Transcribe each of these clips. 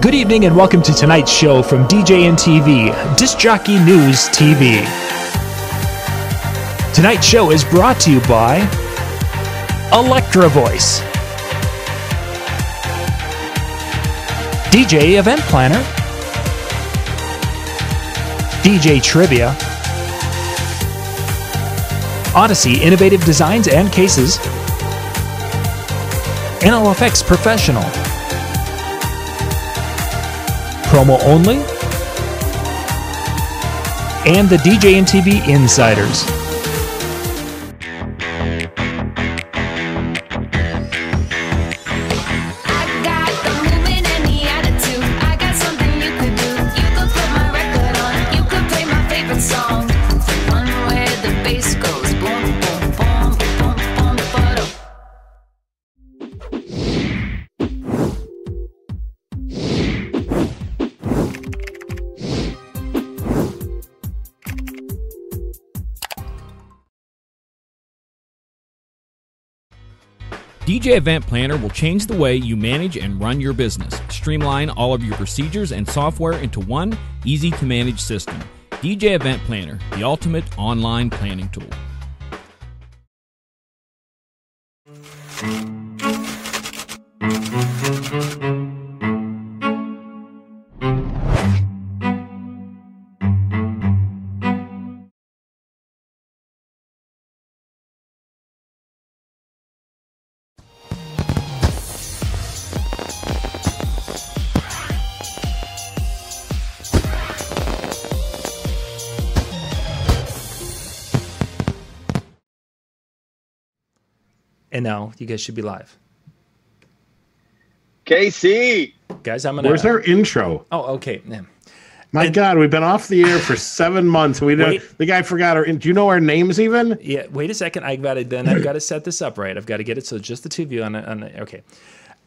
Good evening and welcome to tonight's show from DJNTV, Disc Jockey News TV. Tonight's show is brought to you by Electro-Voice, DJ Event Planner, DJ Trivia, Odyssey Innovative Designs and Cases, NLFX Professional, Promo Only, and the DJNTV Insiders. DJ Event Planner will change the way you manage and run your business. Streamline all of your procedures and software into one easy to manage system. DJ Event Planner, the ultimate online planning tool. And now you guys should be live. KC. Guys, I'm gonna. Where's our intro? Oh, okay. Yeah. My God, we've been off the air for seven months. We don't. Wait. The guy forgot our. Do you know our names even? Yeah, wait a second. I've got to then I've got to set this up right. I've got to get it so just the two of you on it. On okay,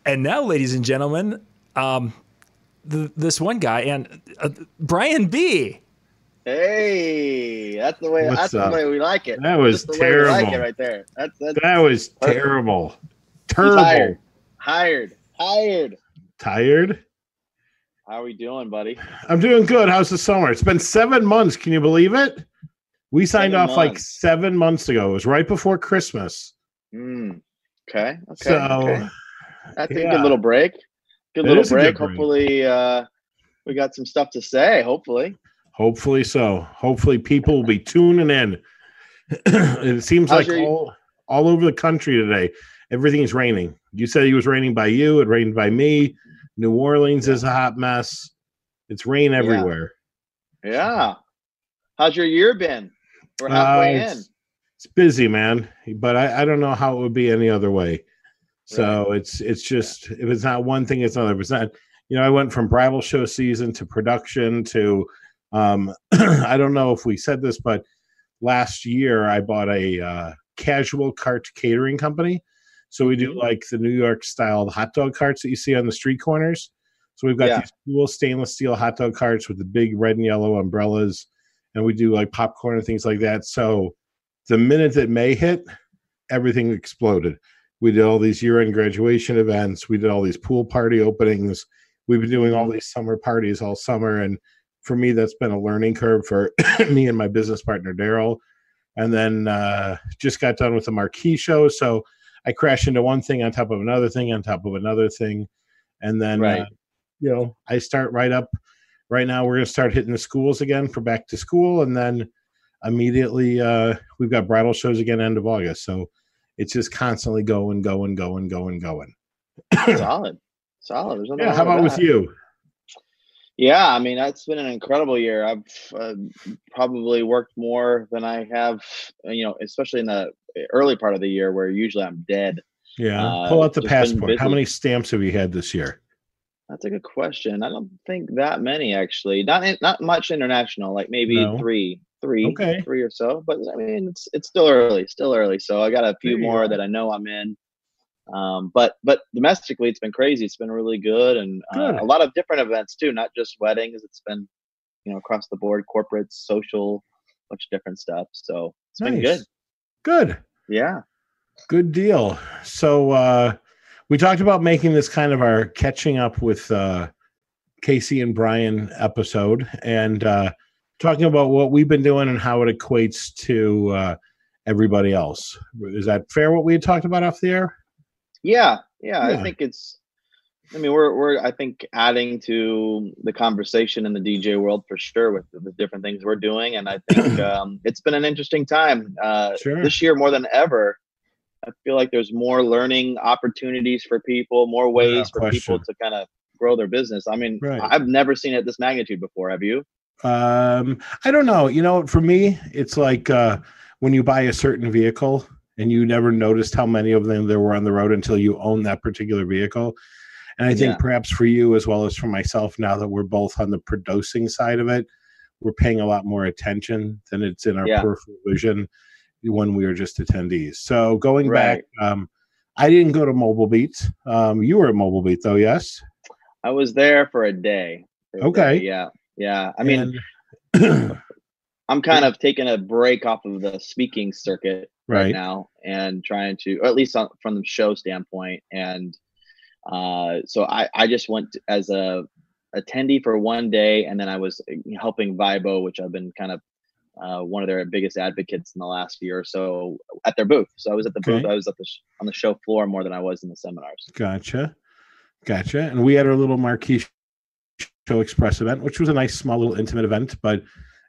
and now, ladies and gentlemen, um, the, this one guy and uh, Brian B. Hey, that's the way. What's that's up? the way we like it. That was That's the way we like it right there. That's that's That was Perfect. terrible. Terrible. hired. Hired. Hired. Tired. How are we doing, buddy? I'm doing good. How's the summer? It's been seven months. Can you believe it? We signed Seven off like seven months ago. It was right before Christmas. Mm. Okay. Okay. so okay. That's a good little break. Good It little a good break. break. Hopefully, uh, we got some stuff to say. Hopefully. Hopefully so. Hopefully people will be tuning in. it seems How's like your- all, all over the country today, everything's raining. You said it was raining by you. It rained by me. New Orleans is a hot mess. It's rain everywhere. Yeah. How's your year been? We're halfway Uh, in. it's, it's busy, man. But I, I don't know how it would be any other way. So it's it's just if it's not one thing, it's another. If it's not, you know, I went from bridal show season to production to um I don't know if we said this, but last year I bought a uh, casual cart catering company. So we Mm-hmm. do like the New York style hot dog carts that you see on the street corners. So we've got Yeah. these cool stainless steel hot dog carts with the big red and yellow umbrellas, and we do like popcorn and things like that. So the minute that May hit, everything exploded. We did all these year-end graduation events. We did all these pool party openings. We've been doing all these summer parties all summer, and for me, that's been a learning curve for me and my business partner Daryl. And then uh, just got done with the marquee show, so I crashed into one thing on top of another thing on top of another thing, and then Right. uh, you know I start right up. Right now, we're going to start hitting the schools again for back to school, and then immediately uh, we've got bridal shows again end of August. So it's just constantly going, going, going, going, going. Solid. Solid. Yeah. How about with you? Yeah, I mean, it's been an incredible year. I've uh, probably worked more than I have, you know, especially in the early part of the year where usually I'm dead. Yeah. Uh, Pull out the passport. How many stamps have you had this year? That's a good question. I don't think that many actually. Not not much international. Like maybe No. three, three, Okay. three or so. But I mean, it's it's still early, still early. So I got a few more that I know I'm in. Um, but but domestically, it's been crazy. It's been really good, and uh, Good. a lot of different events too. Not just weddings. It's been you know across the board, corporate, social, bunch of different stuff. So it's been good. Good. Yeah. Good deal. So uh we talked about making this kind of our catching up with uh Casey and Brian episode and uh, talking about what we've been doing and how it equates to uh, everybody else. Is that fair? What we had talked about off the air? Yeah, yeah, Yeah. I think it's. I mean, we're we're I think adding to the conversation in the DJ world for sure with the different things we're doing, and I think um, it's been an interesting time uh, Sure. this year more than ever. I feel like there's more learning opportunities for people, more ways for people to kind of grow their business. I mean, Right. I've never seen it this magnitude before. Have you? Um, I don't know. You know, for me, it's like uh, when you buy a certain vehicle and you never noticed how many of them there were on the road until you own that particular vehicle. And I think Yeah. perhaps for you as well as for myself, now that we're both on the producing side of it, we're paying a lot more attention than it's in our Yeah. peripheral vision when we were just attendees. So going back, um, I didn't go to Mobile Beat. Um, you were at Mobile Beat though, yes? I was there for a day. For a Okay. day, Yeah. Yeah. I mean, And- I'm kind of taking a break off of the speaking circuit right, right. now and trying to, or at least on, from the show standpoint. And uh, so I, I just went as a attendee for one day, and then I was helping Vibo, which I've been kind of uh, one of their biggest advocates in the last year or so at their booth. So I was at the booth. I was at the sh- on the show floor more than I was in the seminars. Gotcha. Gotcha. And we had our little marquee show express event, which was a nice, small, little intimate event, but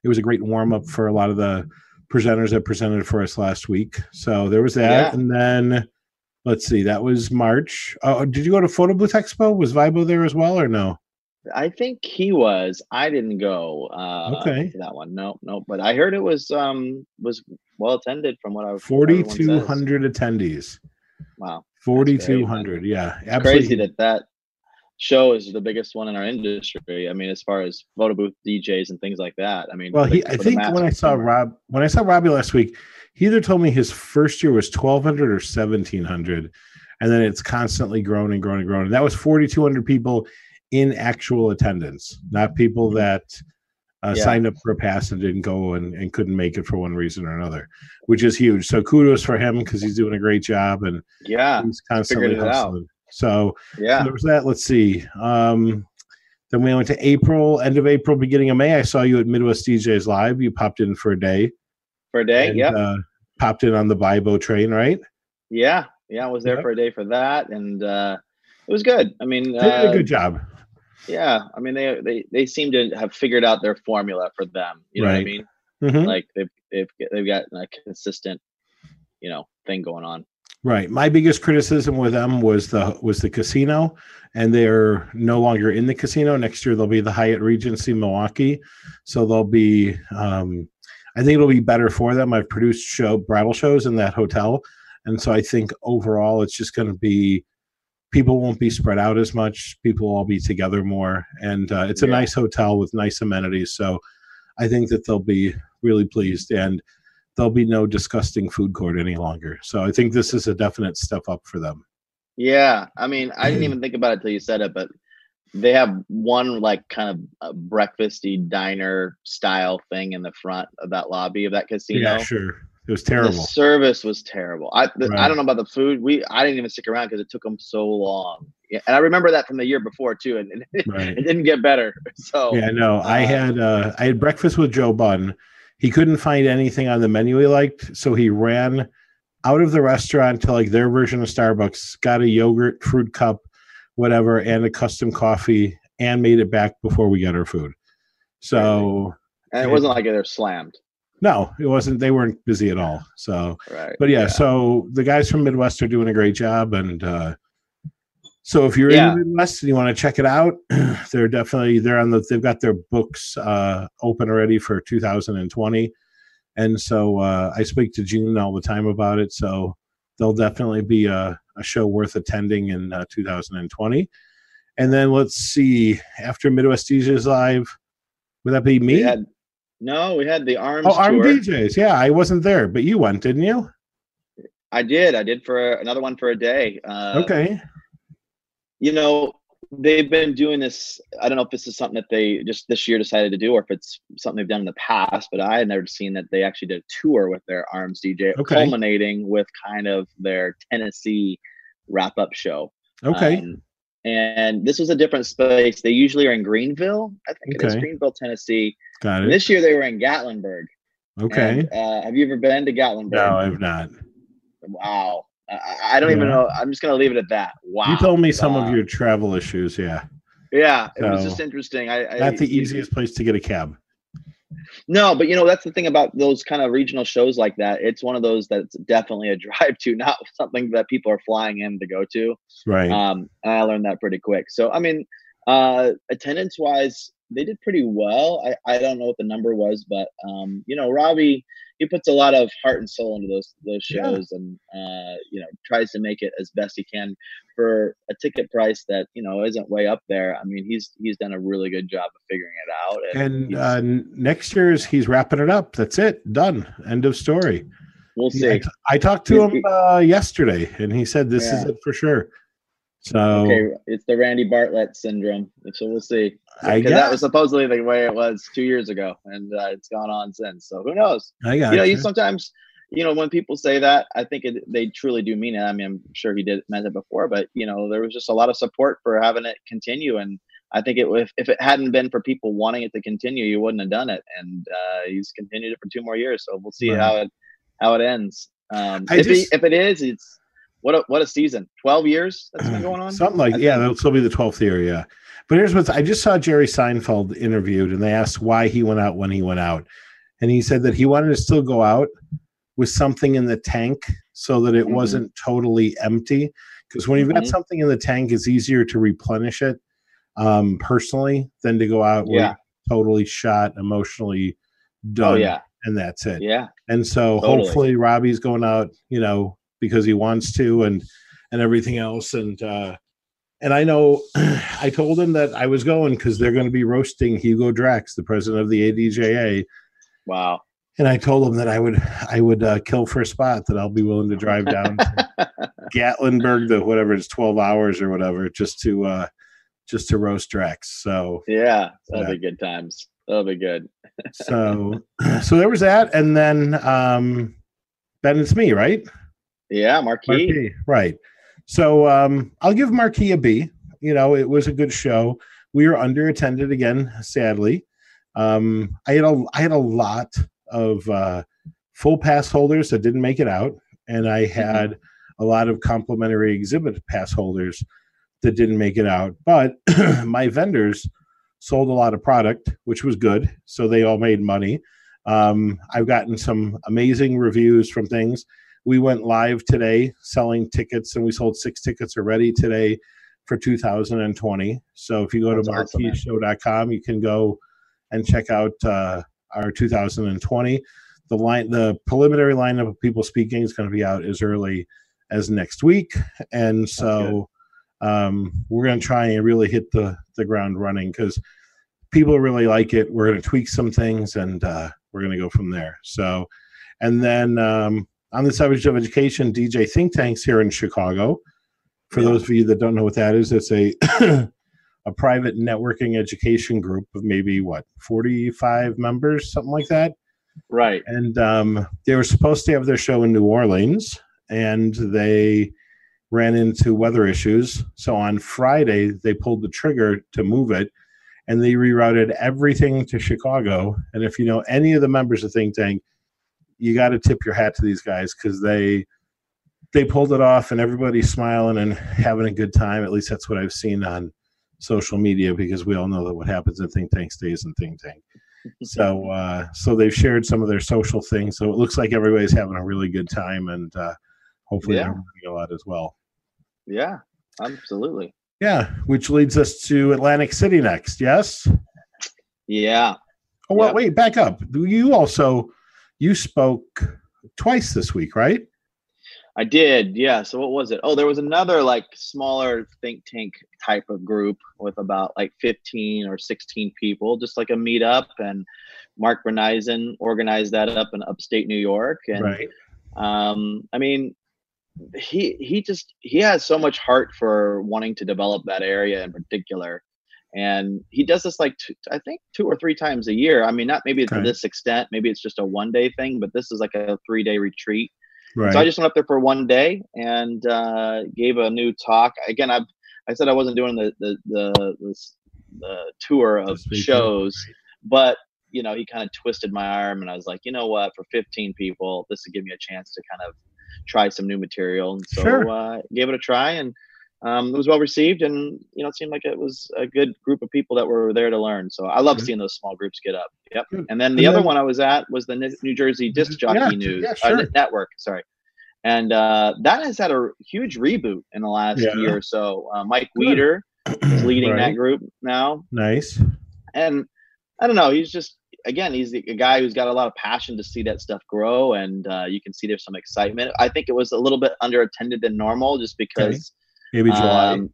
it was a great warm up for a lot of the presenters that presented for us last week. So there was that. Yeah. And then let's see, that was March. Oh, did you go to Photo Booth Expo? Was Vibo there as well or no? I think he was. I didn't go uh, Okay. to that one. No, no. But I heard it was um was well attended from what I was. Forty two hundred attendees. Wow, Forty two hundred. Yeah. Absolutely. crazy that that show is the biggest one in our industry. I mean, as far as photo booth DJs and things like that. I mean, Well, the- he I think when I saw. Rob when I saw Robbie last week, he either told me his first year was twelve hundred or seventeen hundred, and then it's constantly grown and grown and grown. And that was forty two hundred people in actual attendance, not people that uh, Yeah. signed up for a pass and didn't go and, and couldn't make it for one reason or another, which is huge. So kudos for him because he's doing a great job and yeah, he's constantly figured it out. So yeah, there was that. Let's see. Um, then we went to April, end of April, beginning of May. I saw you at Midwest DJs Live. You popped in for a day. for a day. yeah. Uh, popped in on the Vibo train, right? yeah, yeah. I was there Yep. for a day for that, and uh, it was good. I mean, They did a uh, good job. yeah. I mean, they they they seem to have figured out their formula for them. You know what I Right. mean? Mhm. like they've they've they've got a consistent you know thing going on Right. My biggest criticism with them was the was the casino, and they're no longer in the casino. Next year they'll be the Hyatt Regency Milwaukee, so they'll be. Um, I think it'll be better for them. I've produced show bridal shows in that hotel, and so I think overall it's just going to be people won't be spread out as much. People will all be together more, and uh, it's a Yeah. nice hotel with nice amenities. So I think that they'll be really pleased and there'll be no disgusting food court any longer. So I think this is a definite step up for them. yeah i mean i didn't even think about it till you said it but they have one like kind of uh breakfasty diner style thing in the front of that lobby of that casino Yeah, sure. It was terrible. The service was terrible. I the, Right. I don't know about the food. We I didn't even stick around because it took them so long. Yeah, and I remember that from the year before too, and, and it, didn't get better. So Yeah, no. I Uh, had uh I had breakfast with Joe Bunn. He couldn't find anything on the menu he liked, so he ran out of the restaurant to like their version of Starbucks, got a yogurt, fruit cup, whatever, and a custom coffee, and made it back before we got our food. So and it wasn't like they're slammed, no, it wasn't. They weren't busy at all. So right? but yeah, so the guys from Midwest are doing a great job, and uh, so if you're Yeah. in the Midwest and you want to check it out, they're definitely they're on the they've got their books uh, open already for 2020, and so uh, I speak to June all the time about it. So they'll definitely be a, a show worth attending in uh, 2020, and then let's see after Midwest DJs Live, would that be me? We had no, we had the arms oh, Arm. DJs. Yeah, I wasn't there, but you went, didn't you? I did. I did for another one for a day. Uh, okay. You know, they've been doing this. I don't know if this is something that they just this year decided to do, or if it's something they've done in the past. But I had never seen that they actually did a tour with their arms DJ, Okay. culminating with kind of their Tennessee wrap up show. Okay. Um, and this was a different space. They usually are in Greenville. I think it is Okay. Greenville, Tennessee. Got And it. this year they were in Gatlinburg. Okay. And, uh, have you ever been to Gatlinburg? No, I've not. Wow. I, I don't even know. I'm just gonna leave it at that. Wow. You told me some Uh, of your travel issues. Yeah. Yeah, it was just interesting. I, I Not the easiest place to get a cab. No, but you know that's the thing about those kind of regional shows like that. It's one of those that's definitely a drive to, not something that people are flying in to go to. Right. Um, I learned that pretty quick. So I mean, uh, attendance wise, they did pretty well. I, I don't know what the number was, but um, you know, Robbie he puts a lot of heart and soul into those those Yeah. shows, and uh, you know, tries to make it as best he can for a ticket price that you know isn't way up there. I mean, he's he's done a really good job of figuring it out. and he's- uh, next year's he's wrapping it up. That's it. Done. End of story. we'll I, see. I talked to him uh, yesterday, and he said this is it for sure. So Okay, it's the Randy Bartlett syndrome. So we'll see. I Because that was supposedly the way it was two years ago, and uh, it's gone on since. So who knows? I got you know, you. you sometimes, you know, when people say that, I think it, they truly do mean it. I mean, I'm sure he did meant it before, but you know, there was just a lot of support for having it continue, and I think it if if it hadn't been for people wanting it to continue, you wouldn't have done it. And uh, he's continued it for two more years, so we'll see Right. how it how it ends. Um, if just- if it is, it's what a what a season. Twelve years that's been going on. Something like yeah, that'll still be the twelfth year, yeah. But here's what I just saw Jerry Seinfeld interviewed, and they asked why he went out when he went out, and he said that he wanted to still go out with something in the tank so that it Mhm. wasn't totally empty. Because when you've got Mhm. something in the tank, it's easier to replenish it um, personally than to go out Yeah. totally shot, emotionally done, Oh yeah, and that's it. yeah. And so Totally. hopefully Robbie's going out, you know, because he wants to and and everything else. And uh and I know I told him that I was going because they're going to be roasting Hugo Drax, the president of the ADJA. Wow. And I told him that I would I would uh, kill for a spot that I'll be willing to drive down to Gatlinburg the whatever it's 12 hours or whatever just to uh just to roast Drax. So Yeah, that'll Yeah. be good times. That'll be good. so so there was that and then um then it's me, right? Yeah, Marquis. Marquee, right. So um, I'll give Marquee a B. You know, it was a good show. We were underattended again, sadly. Um, I had a I had a lot of uh, full pass holders that didn't make it out, and I had a lot of complimentary exhibit pass holders that didn't make it out. But my vendors sold a lot of product, which was good. So they all made money. Um, I've gotten some amazing reviews from things we went live today selling tickets and we sold six tickets already today for 2020 so if you go That's to awesome, marqueeshow.com you can go and check out uh, our 2020 the line the preliminary lineup of people speaking is going to be out as early as next week. And so um, we're going to try and really hit the the ground running because people really like it. We're going to tweak some things and uh, we're going to go from there. So and then um, on the subject of education, DJ Think Tanks here in Chicago. For Yeah. those of you that don't know what that is, it's a a private networking education group of maybe what 45 members, something like that. Right. And um, they were supposed to have their show in New Orleans, and they ran into weather issues. So on Friday, they pulled the trigger to move it, and they rerouted everything to Chicago. And if you know any of the members of Think Tank, you got to tip your hat to these guys because they they pulled it off, and everybody's smiling and having a good time. At least that's what I've seen on social media because we all know that what happens in Think Tank stays in Think Tank so uh so they've shared some of their social things so it looks like everybody's having a really good time and uh hopefully Yeah. they're learning a lot as well Yeah, absolutely. yeah which leads us to atlantic city next yes Yeah. oh well Yep. wait back up you also you spoke twice this week right I did. Yeah. So what was it? Oh, there was another like smaller think tank type of group with about like 15 or 16 people, just like a meetup. And Mark Bernizen organized that up in upstate New York. And right um, I mean, he he just he has so much heart for wanting to develop that area in particular. And he does this like two, I think two or three times a year. I mean, not maybe to this extent. Maybe it's just a one day thing, but this is like a three day retreat. right So I just went up there for one day and uh, gave a new talk. Again, I've I said I wasn't doing the the the the, the tour of weekend. shows, but you know, he kind of twisted my arm, and I was like, you know what, for 15 people, this would give me a chance to kind of try some new material, and so Sure. uh, gave it a try, and um, it was well received, and you know, it seemed like it was a good group of people that were there to learn. So I love Good. seeing those small groups get up. Yep. Good. And then the And other then- one I was at was the New Jersey Disc Jockey Yeah, News yeah, uh, sure. Net- Network. Sorry. And uh, that has had a huge reboot in the last Yeah. year or so. Uh, Mike Good. Weeder is leading that group now, Nice. and I don't know. He's just again, he's the, a guy who's got a lot of passion to see that stuff grow, and uh, you can see there's some excitement. I think it was a little bit underattended than normal, just because. Maybe July. um,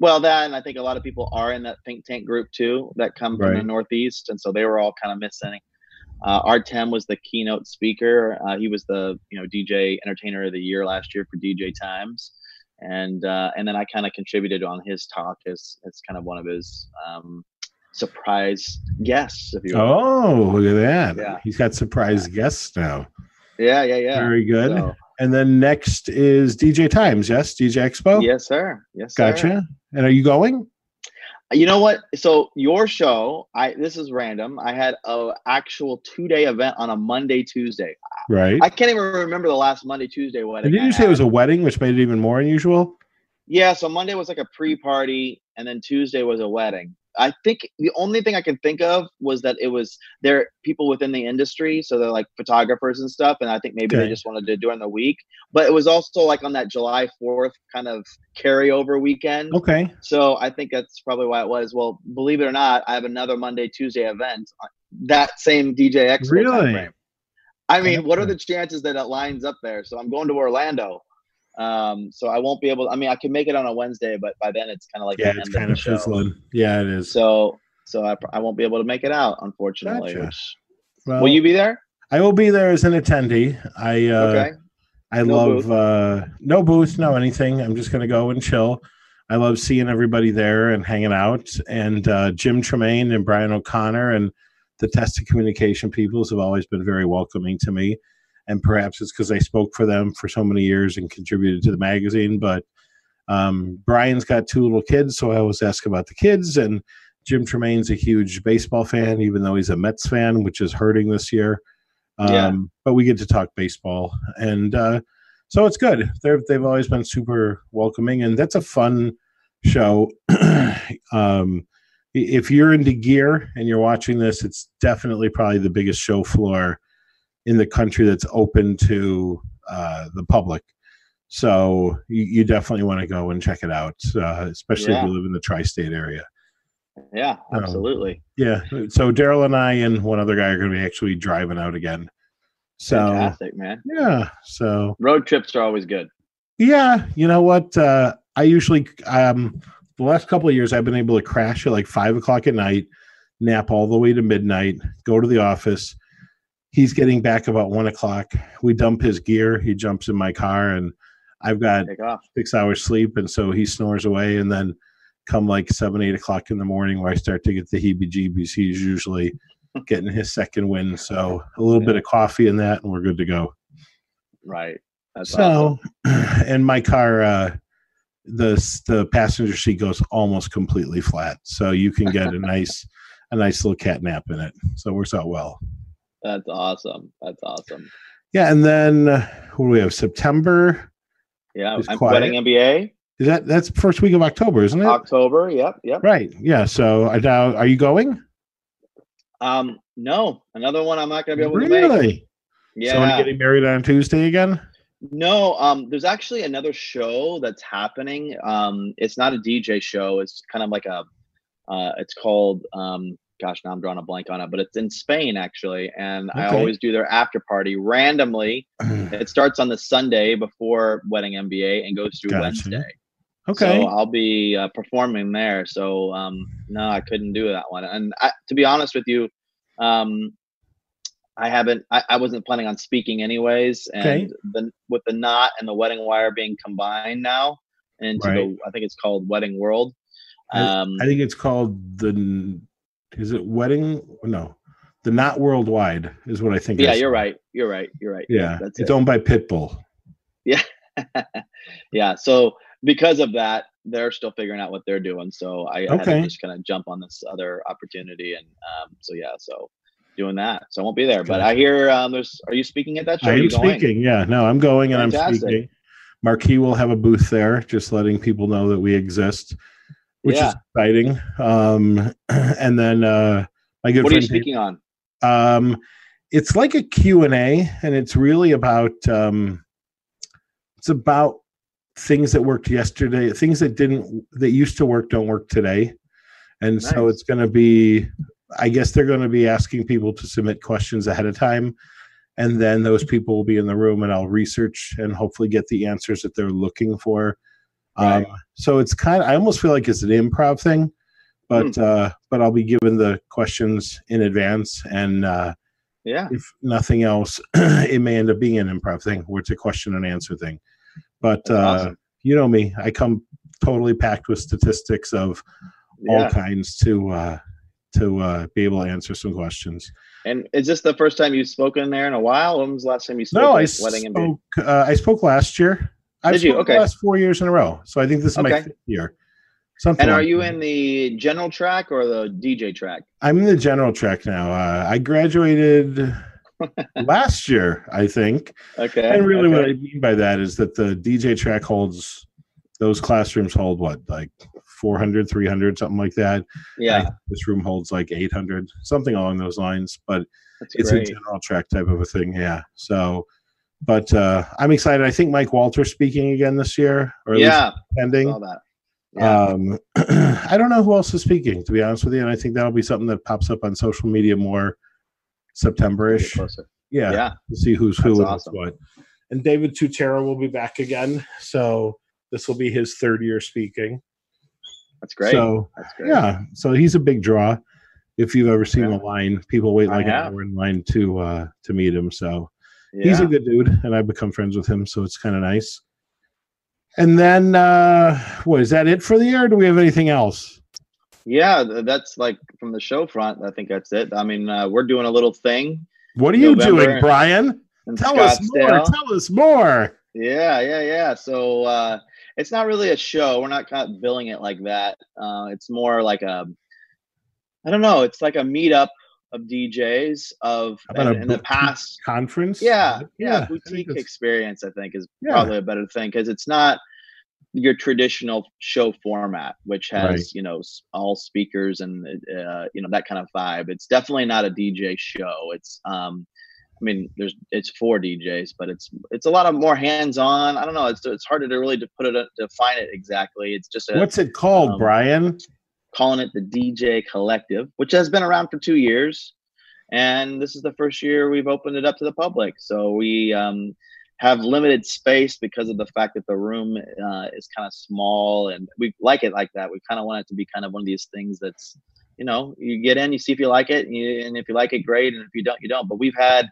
well, that and I think a lot of people are in that think tank group too that come from the Northeast, and so they were all kind of missing. Uh, Artem was the keynote speaker. Uh, he was the you know DJ Entertainer of the Year last year for DJ Times, and uh, and then I kind of contributed on his talk as as kind of one of his um, surprise guests, if you will. oh, look at that. Yeah. He's got surprise guests now. Yeah, yeah, yeah. Very good. So, And then next is DJ Times. Yes, DJ Expo. yes, sir. Yes, sir. Gotcha. And are you going? You know what? So your show, I this is random. I had a actual two day event on a Monday, Tuesday. Right. I can't even remember the last Monday, Tuesday wedding. I you say it was a wedding, which made it even more unusual? Yeah, so Monday was like a pre-party, and then Tuesday was a wedding. I think the only thing I can think of was that it was there people within the industry, so they're like photographers and stuff, and I think maybe Okay. they just wanted to do it during the week. But it was also like on that July Fourth kind of carryover weekend. Okay. So I think that's probably why it was. Well, believe it or not, I have another Monday, Tuesday event uh, that same DJ Expo Really? I mean, what are the chances that it lines up there? So I'm going to Orlando. Um, so I won't be able. I mean, I can make it on a Wednesday, but by then it's kind of like Yeah, the it's kind of fizzling. Yeah, it is. So, so I, I won't be able to make it out, unfortunately. Gotcha. Well, will you be there? I will be there as an attendee. I uh, okay. I No love booth. uh no booth, no anything. I'm just gonna go and chill. I love seeing everybody there and hanging out. And uh, Jim Tremayne and Brian O'Connor and the Test Testa Communication peoples have always been very welcoming to me. And perhaps it's because I spoke for them for so many years and contributed to the magazine. But um, Brian's got two little kids, so I always ask about the kids. And Jim Tremayne's a huge baseball fan, even though he's a Mets fan, which is hurting this year. Um, Yeah. But we get to talk baseball, and uh, so it's good. They're, they've always been super welcoming, and that's a fun show. um, if you're into gear and you're watching this, it's definitely probably the biggest show floor in the country that's open to uh, the public. So you, you definitely want to go and check it out, uh, especially if you live in the tri-state area. Yeah, Um, absolutely. Yeah. So Daryl and I and one other guy are going to be actually driving out again. So Fantastic, man. yeah. So Road trips are always good. yeah, you know what? Uh, I usually um, the last couple of years I've been able to crash at like five o'clock at night, nap all the way to midnight, go to the office. He's getting back about one o'clock. We dump his gear. He jumps in my car, and I've got six hours sleep, and so he snores away. And then come like seven, eight o'clock in the morning, where I start to get the heebie-jeebies, he's usually getting his second win. So a little bit of coffee in that, and we're good to go. Right. That's so, awesome. and my car, uh, the the passenger seat goes almost completely flat, so you can get a nice a nice little cat nap in it. So it works out well. That's awesome. That's awesome. Yeah, and then uh, what do we have? September. Yeah, I'm quiet. wedding MBA Is that that's first week of October, isn't it? October. Yep, yep. Right. Yeah. So I now are you going? Um, no, another one I'm not gonna be able to make. Really? Yeah. Someone getting married on Tuesday again? No, um, there's actually another show that's happening. Um, it's not a DJ show. It's kind of like a, uh, it's called, um, gosh, now I'm drawing a blank on it, but it's in Spain actually, and I always do their after party randomly. It starts on the Sunday before Wedding MBA and goes through Gotcha. Wednesday. Okay. So I'll be uh, performing there. So um, no, I couldn't do that one. And I, to be honest with you, um, I haven't. I, I wasn't planning on speaking anyways. And Okay. the with the Knot and the WeddingWire being combined now into Right. the, I think it's called Wedding World. I- Um, I think it's called the. Is it wedding? No, the Knot Worldwide is what I think. Yeah, you're right. You're right. You're right. Yeah, that's it's it. owned by Pitbull. yeah. Yeah. So because of that, they're still figuring out what they're doing. So I, I had to just kind of jump on this other opportunity, and um, so yeah, so doing that. So I won't be there, but I hear um, there's. Are you speaking at that show? I am speaking. Yeah, no, I'm going and I'm speaking. Marquee will have a booth there, just letting people know that we exist, which Yeah. is exciting. Um, and then uh, my good What are you friend speaking on? um it's like a q&a and it's really about um it's about things that worked yesterday things that didn't that used to work don't work today and so it's going to be i guess they're going to be asking people to submit questions ahead of time and then those people will be in the room and i'll research and hopefully get the answers that they're looking for um, so it's kind of i almost feel like it's an improv thing but Hmm. uh but i'll be given the questions in advance and uh Yeah. if nothing else it may end up being an improv thing where it's a question and answer thing but That's uh awesome. you know me i come totally packed with statistics of all kinds to uh to uh be able to answer some questions And is this the first time you've spoken there in a while? When was the last time you spoke? no i at Wedding and spoke uh, i spoke last year i Did you? Okay. the last four years in a row so i think this is my fifth year something And are like you that. in the general track or the DJ track? i'm in the general track now uh, i graduated last year i think Okay. and really what i mean by that is that the dj track holds those classrooms hold what like 400 300 something like that yeah, this room holds like 800 something along those lines but that's it's great. a general track type of a thing yeah so but uh i'm excited i think mike walter's speaking again this year or at yeah, pending. Yeah. um i don't know who else is speaking to be honest with you and i think that'll be something that pops up on social media more september-ish yeah, Yeah. to see who's who That's and awesome. what. And David Tutera will be back again, so this will be his third year speaking. That's great. So That's great. yeah, so he's a big draw. If you've ever seen Yeah. the line, people wait like an hour in line to uh to meet him. So yeah. he's a good dude, and I've become friends with him, so it's kind of nice. And then uh what is that it for the year? Do we have anything else? Yeah, that's like from the show front. I think that's it. I mean, uh, we're doing a little thing What are you November doing, Brian? Tell us more. Tell us more. Yeah, yeah, yeah. So uh, it's not really a show. We're not kind of billing it like that. Uh, it's more like a, I don't know. It's like a meetup of DJs of and in the past. Conference? Yeah, I yeah, boutique it's- experience. I think is Yeah. probably a better thing because it's not your traditional show format, which has Right. you know all speakers and uh, you know that kind of vibe. It's definitely not a DJ show. It's um, I mean, there's it's for DJs, but it's it's a lot of more hands-on. I don't know. It's it's harder to really to put it define it exactly. It's just a, What's it called, Um, Brian? Calling it the DJ Collective, which has been around for two years, and this is the first year we've opened it up to the public. So we um, have limited space because of the fact that the room uh, is kind of small, and we like it like that. We kind of want it to be kind of one of these things that's, you know, you get in, you see if you like it, and, you, and if you like it, great, and if you don't, you don't. But we've had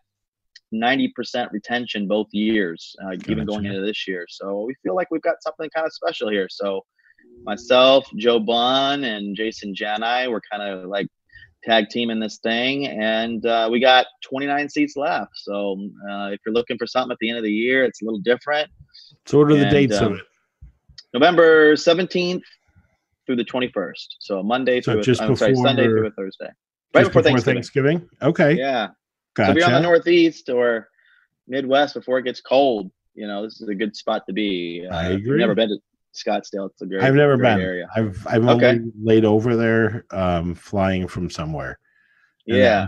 90% retention both years, uh, even going into this year. So we feel like we've got something kind of special here. So myself, Joe Bunn, and Jason Jani we're kind of like tag team in this thing, and uh, we got 29 seats left. So uh, if you're looking for something at the end of the year, it's a little different. So what are the and, dates um, of it? November 17th through the 21st. So Monday So through just a, I'm sorry, Sunday through a Thursday. Right Just before, Thanksgiving. Thanksgiving? Okay. Yeah. Gotcha. So if you're on the Northeast or Midwest before it gets cold, you know, this is a good spot to be. Uh, I agree. never been to Scottsdale, it's a great area. I've never great been. area. I've I've Okay. only laid over there um flying from somewhere. And Yeah.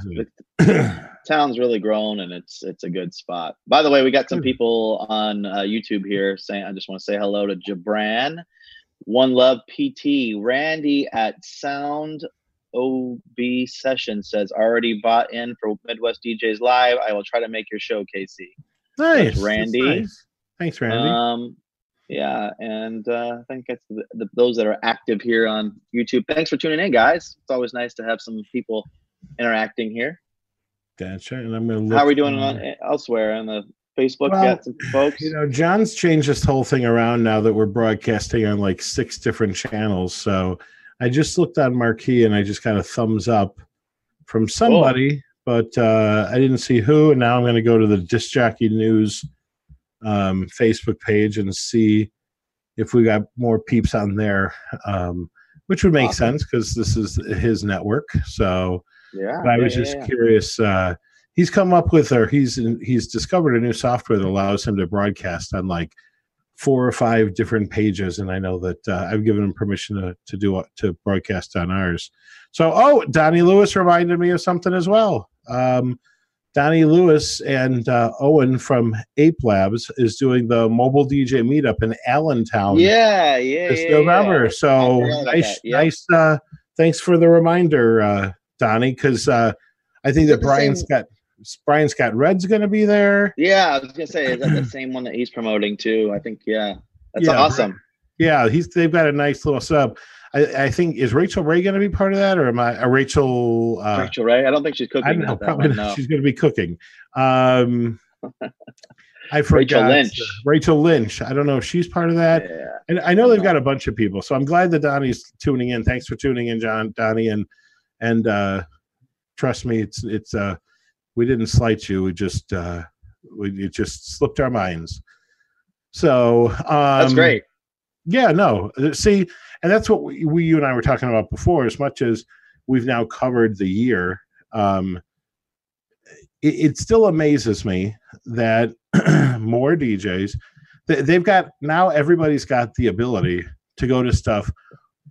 The town's really grown and it's it's a good spot. By the way, we got some people on uh, YouTube here saying I just want to say hello to Jabran, One Love PT, Randy at Sound OB Session says already bought in for Midwest DJs Live. I will try to make your show, Casey. nice. That's Randy. nice. Thanks, Randy. Um, yeah, and uh, I think that's the, the, those that are active here on YouTube. Thanks for tuning in, guys. It's always nice to have some people interacting here. gotcha. And I'm gonna look How are we doing on- on elsewhere on the Facebook? Well, got some folks. You know, John's changed this whole thing around now that we're broadcasting on like six different channels. So I just looked on Marquee and I just got a thumbs up from somebody, but uh, I didn't see who. And now I'm going to go to the Disc Jockey News um, Facebook page and see if we got more peeps on there, um, which would make Awesome. sense because this is his network. So Yeah. but I was yeah, just yeah. curious. Uh, he's come up with, or he's he's discovered a new software that allows him to broadcast on like four or five different pages, and I know that uh, I've given him permission to to do to broadcast on ours. So, oh, Donnie Lewis reminded me of something as well. Um, Donnie Lewis and uh, Owen from Ape Labs is doing the mobile DJ meetup in Allentown Yeah, yeah, this yeah, November. yeah. So I forgot about nice, yeah. nice. Uh, thanks for the reminder, uh, Donnie, because uh, I think that Brian same- Scott Brian Scott Red's going to be there. Yeah, I was gonna say, is that the same one that he's promoting too? I think, yeah, that's awesome. Yeah, he's they've got a nice little sub. I, I think is Rachel Ray going to be part of that, or am I? Uh, Rachel, uh, Rachel Ray, I don't think she's I cooking don't know. Probably one. No. she's going to be cooking. Um, I forgot Lynch. Rachel Lynch. I don't know if she's part of that. Yeah, And I know they've got a bunch of people, so I'm glad that Donnie's tuning in. Thanks for tuning in, John, Donnie, and and uh, trust me, it's it's uh, we didn't slight you. We just uh, we it just slipped our minds. So um, that's great. Yeah, no, uh, see, and that's what we, we you and I were talking about before. As much as we've now covered the year, um, it, it still amazes me that more DJs they- they've got now everybody's got the ability to go to stuff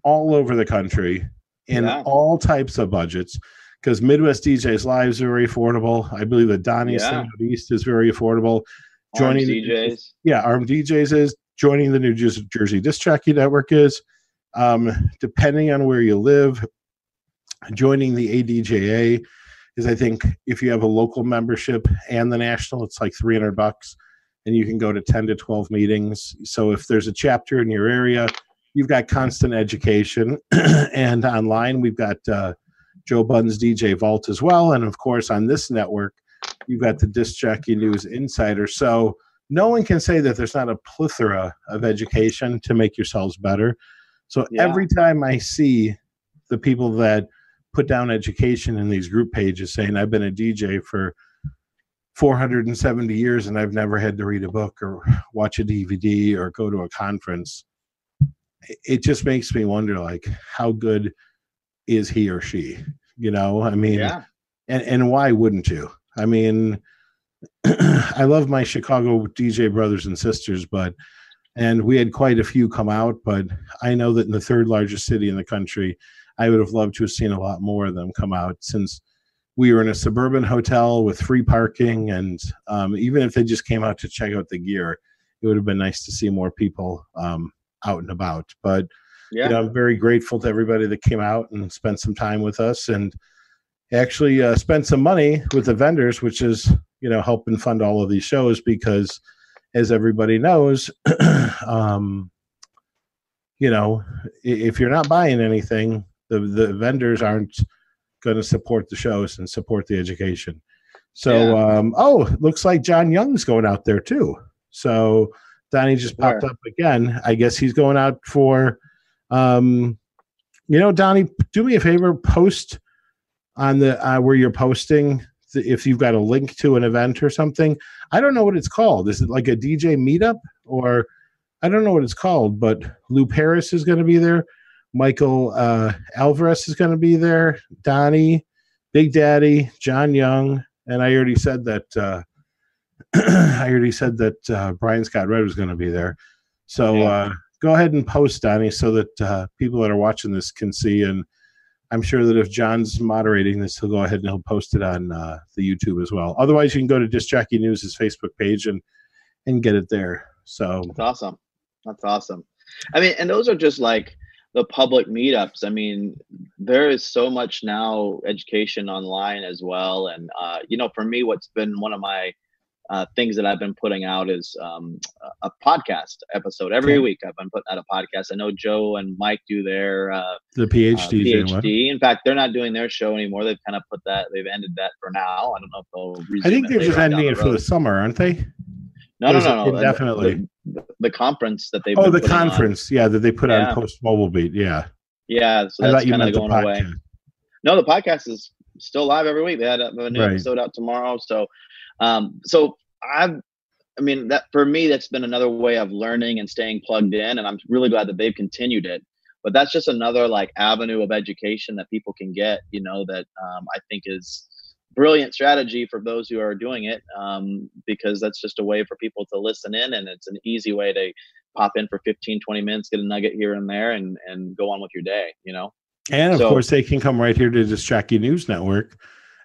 all over the country in Yeah. all types of budgets because Midwest DJs lives are very affordable. I believe that Donnie's Yeah. thing out east is very affordable. Joining DJs. Yeah, Armed DJs is joining the New Jersey, Disc Jockey Network is um, depending on where you live. Joining the ADJA is I think if you have a local membership and the national, it's like three hundred bucks, and you can go to ten to twelve meetings. So if there's a chapter in your area, you've got constant education, and online we've got uh, Joe Bunn's DJ Vault as well, and of course on this network you've got the Disc Jockey News Insider. So no one can say that there's not a plethora of education to make yourselves better. So Yeah. every time I see the people that put down education in these group pages saying I've been a DJ for 470 years and I've never had to read a book or watch a DVD or go to a conference, it- just makes me wonder like how good is he or she? You know, I mean, Yeah, and and why wouldn't you? I mean, I love my Chicago DJ brothers and sisters, but and we had quite a few come out, but I know that in the third largest city in the country, I would have loved to have seen a lot more of them come out since we were in a suburban hotel with free parking, and um, even if they just came out to check out the gear, it would have been nice to see more people um, out and about. But yeah. you know, I'm very grateful to everybody that came out and spent some time with us and actually uh, spent some money with the vendors, which is, you know, helping fund all of these shows because, as everybody knows, um, you know, if you're not buying anything, the, the vendors aren't going to support the shows and support the education. So, um, oh, looks like John Young's going out there too. So Donnie just popped Where? up again. I guess he's going out for, um, you know, Donnie, do me a favor, post on the uh, where you're posting if you've got a link to an event or something. I don't know what it's called. Is it like a DJ meetup or I don't know what it's called, but Lou Paris is going to be there. Michael uh, Alvarez is going to be there. Donnie, Big Daddy, John Young, and I already said that. Uh, I already said that uh, Brian Scott Red was going to be there. So uh, go ahead and post, Donnie, so that uh, people that are watching this can see. And I'm sure that if John's moderating this, he'll go ahead and he'll post it on uh, the YouTube as well. Otherwise, you can go to Disc Jockey News' Facebook page and and get it there. So That's awesome. That's awesome. I mean, and those are just like the public meetups. I mean, there is so much now education online as well. And, uh, you know, for me, what's been one of my uh, things that I've been putting out is um, a podcast episode every week. I've been putting out a podcast. I know Joe and Mike do their uh, the uh, PhD, one. PhD. In fact, they're not doing their show anymore. They've kind of put that. They've ended that for now. I don't know if they'll. I think they're just later on down ending the it for the summer, aren't they? No, no, no, no. the- The, the conference that they've Oh, the putting on. conference, yeah, that they put Yeah. on post mobile beat. Yeah, Yeah, so that's kind of going away. No, the podcast is still live every week. They had a, a new Right. episode out tomorrow. So, um, so I've I mean, that for me, that's been another way of learning and staying plugged in, and I'm really glad that they've continued it. But that's just another like avenue of education that people can get, you know, that um, I think is brilliant strategy for those who are doing it um, because that's just a way for people to listen in and it's an easy way to pop in for 15 20 minutes get a nugget here and there and and go on with your day you know And of So- course, they can come right here to Distract News Network.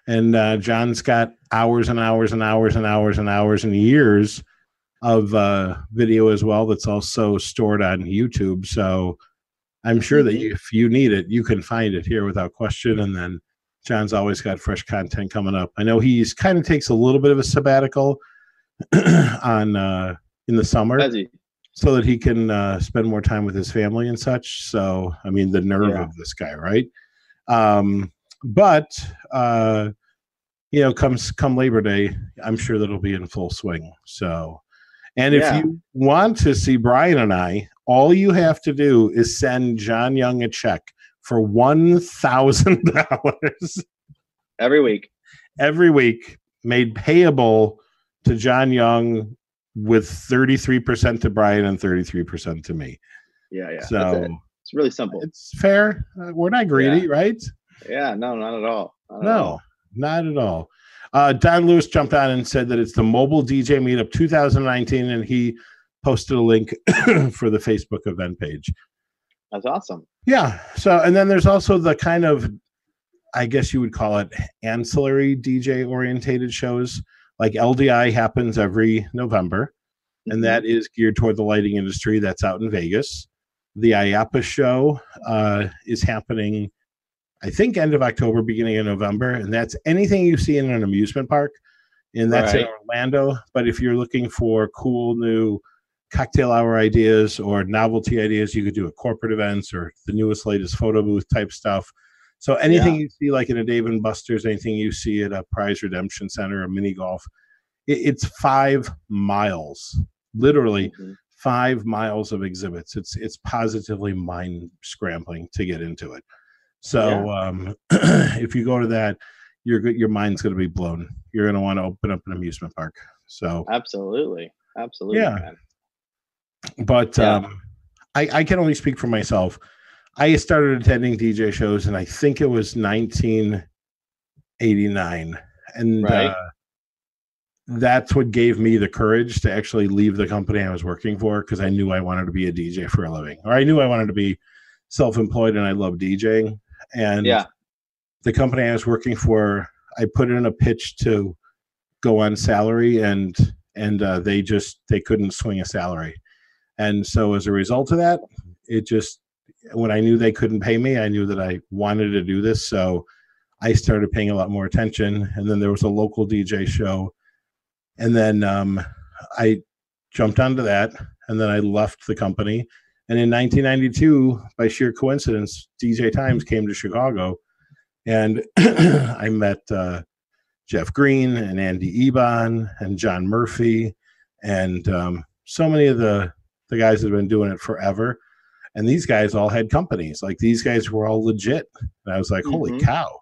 And uh, John's got hours and hours and hours and hours and hours and years of uh, video as well that's also stored on YouTube. So I'm sure that Mhm. if you need it, you can find it here without question. And then John's always got fresh content coming up. I know he's kind of takes a little bit of a sabbatical on uh, in the summer so that he can uh, spend more time with his family and such. So, I mean, the nerve Yeah. of this guy, right? Um, but uh, you know, comes come Labor Day, I'm sure that'll be in full swing. So, and if you want to see Brian and I, all you have to do is send John Young a check for one thousand dollars every week every week, made payable to John Young with 33% to Brian and 33% to me. yeah yeah so it. it's really simple it's fair. Uh, we're not greedy, right? Yeah no not at all Not at No, all. not at all. Uh, Don Lewis jumped on and said that it's the Mobile DJ Meetup 2019, and he posted a link for the Facebook event page. that's awesome Yeah. So, and then there's also the kind of, I guess you would call it ancillary DJ orientated shows. Like LDI happens every November, and that is geared toward the lighting industry. That's out in Vegas. The IAAPA show uh, is happening, I think, end of October, beginning of November, and that's anything you see in an amusement park, and that's in Orlando. But if you're looking for cool new cocktail hour ideas or novelty ideas, you could do at corporate events or the newest, latest photo booth type stuff. So anything you see, like in a Dave and Buster's, anything you see at a Prize Redemption Center, a mini golf, it, it's five miles, literally Mhm. five miles of exhibits. It's it's positively mind scrambling to get into it. So um, if you go to that, your your mind's going to be blown. You're going to want to open up an amusement park. So, absolutely absolutely Yeah. man. but Yeah. um, I I can only speak for myself. I started attending DJ shows, and I think it was 1989, and Right. uh, that's what gave me the courage to actually leave the company I was working for because I knew I wanted to be a DJ for a living, or I knew I wanted to be self-employed and I love DJing. And yeah. the company I was working for, I put in a pitch to go on salary, and and uh, they just they couldn't swing a salary, and so as a result of that, it just when I knew they couldn't pay me, I knew that I wanted to do this, so I started paying a lot more attention, and then there was a local DJ show, and then um, I jumped onto that, and then I left the company. And in 1992, by sheer coincidence, DJ Times came to Chicago, and I met uh, Jeff Green and Andy Ebon and John Murphy, and um, so many of the the guys that have been doing it forever. And these guys all had companies. Like these guys were all legit. And I was like, holy Mhm. cow!